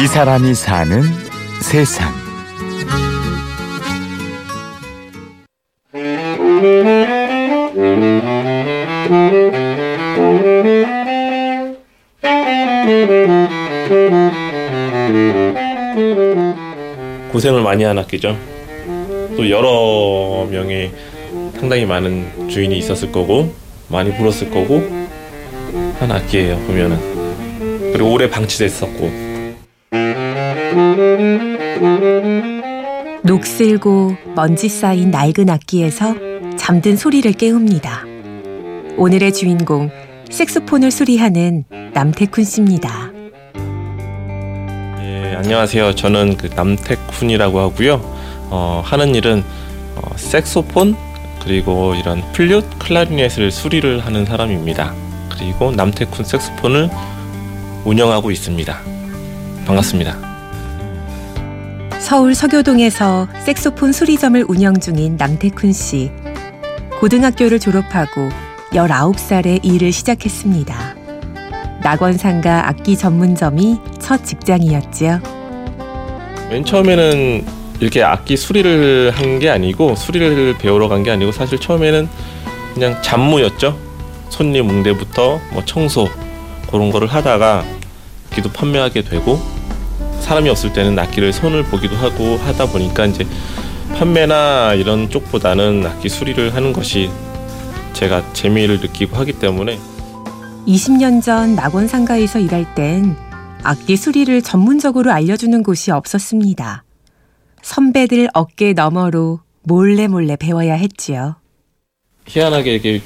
이 사람이 사는 세상. 고생을 많이 한 악기죠. 또 여러 명의 상당히 많은 주인이 있었을 거고 많이 불었을 거고 한 악기예요 보면은 그리고 오래 방치됐었고 녹슬고 먼지 쌓인 낡은 악기에서 잠든 소리를 깨웁니다. 오늘의 주인공 색소폰을 수리하는 남태쿤 씨입니다. 예, 안녕하세요. 저는 그 남태쿤이라고 하고요. 어, 하는 일은 어, 색소폰 그리고 이런 플룻, 클라리넷을 수리를 하는 사람입니다. 그리고 남태쿤 색소폰을 운영하고 있습니다. 반갑습니다. 서울 서교동에서 색소폰 수리점을 운영 중인 남태쿤 씨. 고등학교를 졸업하고 19살에 일을 시작했습니다. 낙원상가 악기 전문점이 첫 직장이었지요. 맨 처음에는 이렇게 악기 수리를 한 게 아니고 수리를 배우러 간 게 아니고 사실 처음에는 그냥 잡무였죠. 손님 응대부터 뭐 청소 그런 거를 하다가 기도 판매하게 되고 사람이 없을 때는 악기를 손을 보기도 하고 하다 보니까 이제 판매나 이런 쪽보다는 악기 수리를 하는 것이 제가 재미를 느끼고 하기 때문에 20년 전 낙원 상가에서 일할 땐 악기 수리를 전문적으로 알려주는 곳이 없었습니다. 선배들 어깨 너머로 몰래 몰래 배워야 했지요. 희한하게 이게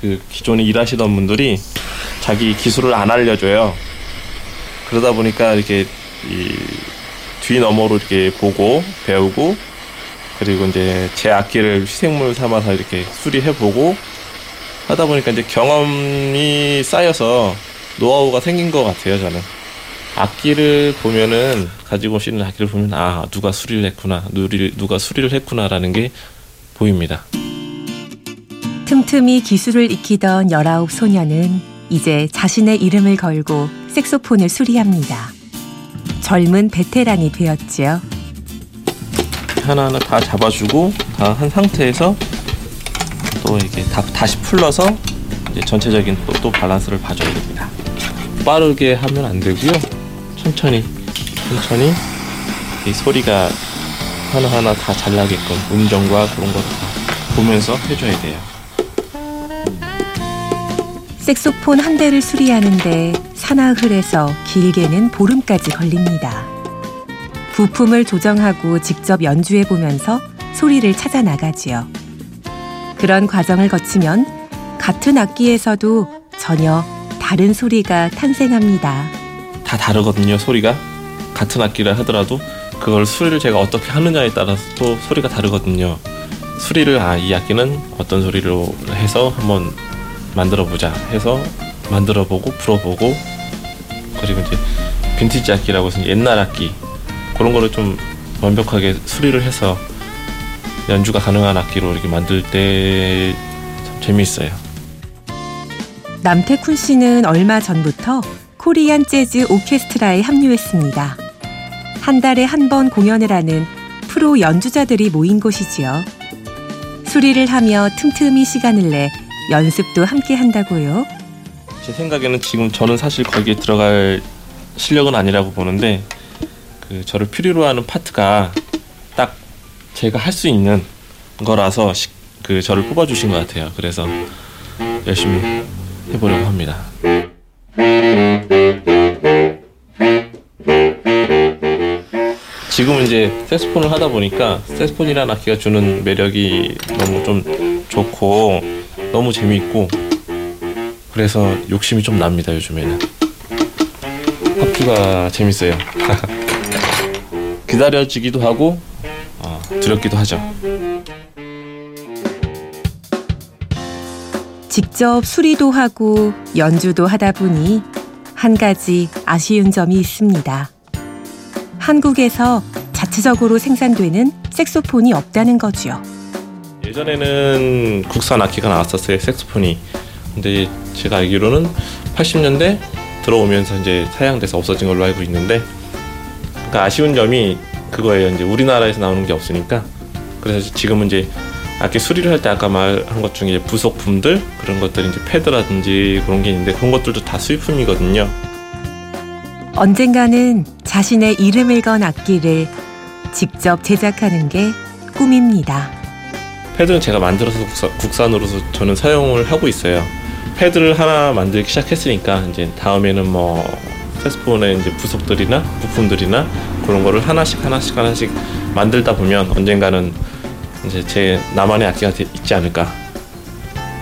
그 기존에 일하시던 분들이 자기 기술을 안 알려줘요. 그러다 보니까 이렇게 이 뒤 너머로 이렇게 보고 배우고 그리고 이제 제 악기를 희생물 삼아서 이렇게 수리해 보고 하다 보니까 이제 경험이 쌓여서 노하우가 생긴 것 같아요 저는 악기를 보면은 가지고 오시는 악기를 보면 아 누가 수리를 했구나 누리, 누가 수리를 했구나라는 게 보입니다 틈틈이 기술을 익히던 열아홉 소녀는 이제 자신의 이름을 걸고 색소폰을 수리합니다. 젊은 베테랑이 되었지요. 하나하나 다 잡아주고 다 한 상태에서 또 이렇게 다, 다시 풀러서 이제 전체적인 또, 또 밸런스를 봐줘야 됩니다. 빠르게 하면 안 되고요. 천천히 천천히 이 소리가 하나하나 다 잘 나게끔 음정과 그런 거다 보면서 해줘야 돼요. 색소폰 한 대를 수리하는데 사나흘에서 길게는 보름까지 걸립니다. 부품을 조정하고 직접 연주해 보면서 소리를 찾아 나가지요. 그런 과정을 거치면 같은 악기에서도 전혀 다른 소리가 탄생합니다. 다 다르거든요, 소리가. 같은 악기를 하더라도 그걸 수리를 제가 어떻게 하느냐에 따라서 또 소리가 다르거든요. 수리를 아, 이 악기는 어떤 소리로 해서 한번 만들어 보자 해서 만들어 보고 불어 보고 그리고 이제 빈티지 악기라고 해서 옛날 악기 그런 거를 좀 완벽하게 수리를 해서 연주가 가능한 악기로 이렇게 만들 때 참 재미있어요. 남태쿤 씨는 얼마 전부터 코리안 재즈 오케스트라에 합류했습니다. 한 달에 한 번 공연을 하는 프로 연주자들이 모인 곳이지요. 수리를 하며 틈틈이 시간을 내 연습도 함께 한다고요. 제 생각에는 지금 저는 사실 거기에 들어갈 실력은 아니라고 보는데 그 저를 필요로 하는 파트가 딱 제가 할 수 있는 거라서 시, 그 저를 뽑아주신 것 같아요. 그래서 열심히 해보려고 합니다. 지금 이제 색스폰을 하다 보니까 색스폰이라는 악기가 주는 매력이 너무 좀 좋고 너무 재미있고 그래서 욕심이 좀 납니다 요즘에는 합주가 재밌어요 기다려지기도 하고 어, 두렵기도 하죠 직접 수리도 하고 연주도 하다 보니 한 가지 아쉬운 점이 있습니다. 한국에서 자체적으로 생산되는 색소폰이 없다는 거지요. 예전에는 국산 악기가 나왔었어요 색소폰이 근데 제가 알기로는 80년대 들어오면서 이제 사양돼서 없어진 걸로 알고 있는데 그러니까 아쉬운 점이 그거예요. 이제 우리나라에서 나오는 게 없으니까 그래서 지금은 이제 악기 수리를 할 때 아까 말한 것 중에 부속품들 그런 것들이 이제 패드라든지 그런 게 있는데 그런 것들도 다 수입품이거든요. 언젠가는 자신의 이름을 건 악기를 직접 제작하는 게 꿈입니다. 패드는 제가 만들어서 국산, 국산으로서 저는 사용을 하고 있어요. 패드를 하나 만들기 시작했으니까 이제 다음에는 뭐 세스폰의 이제 부속들이나 부품들이나 그런 거를 하나씩 하나씩 하나씩 만들다 보면 언젠가는 이제 제 나만의 악기가 되- 있지 않을까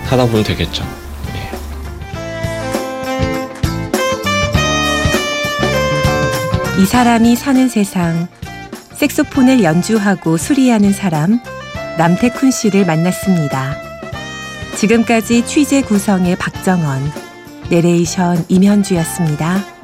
하다 보면 되겠죠. 예. 이 사람이 사는 세상 색소폰을 연주하고 수리하는 사람 남태쿤 씨를 만났습니다. 지금까지 취재 구성의 박정원, 내레이션 임현주였습니다.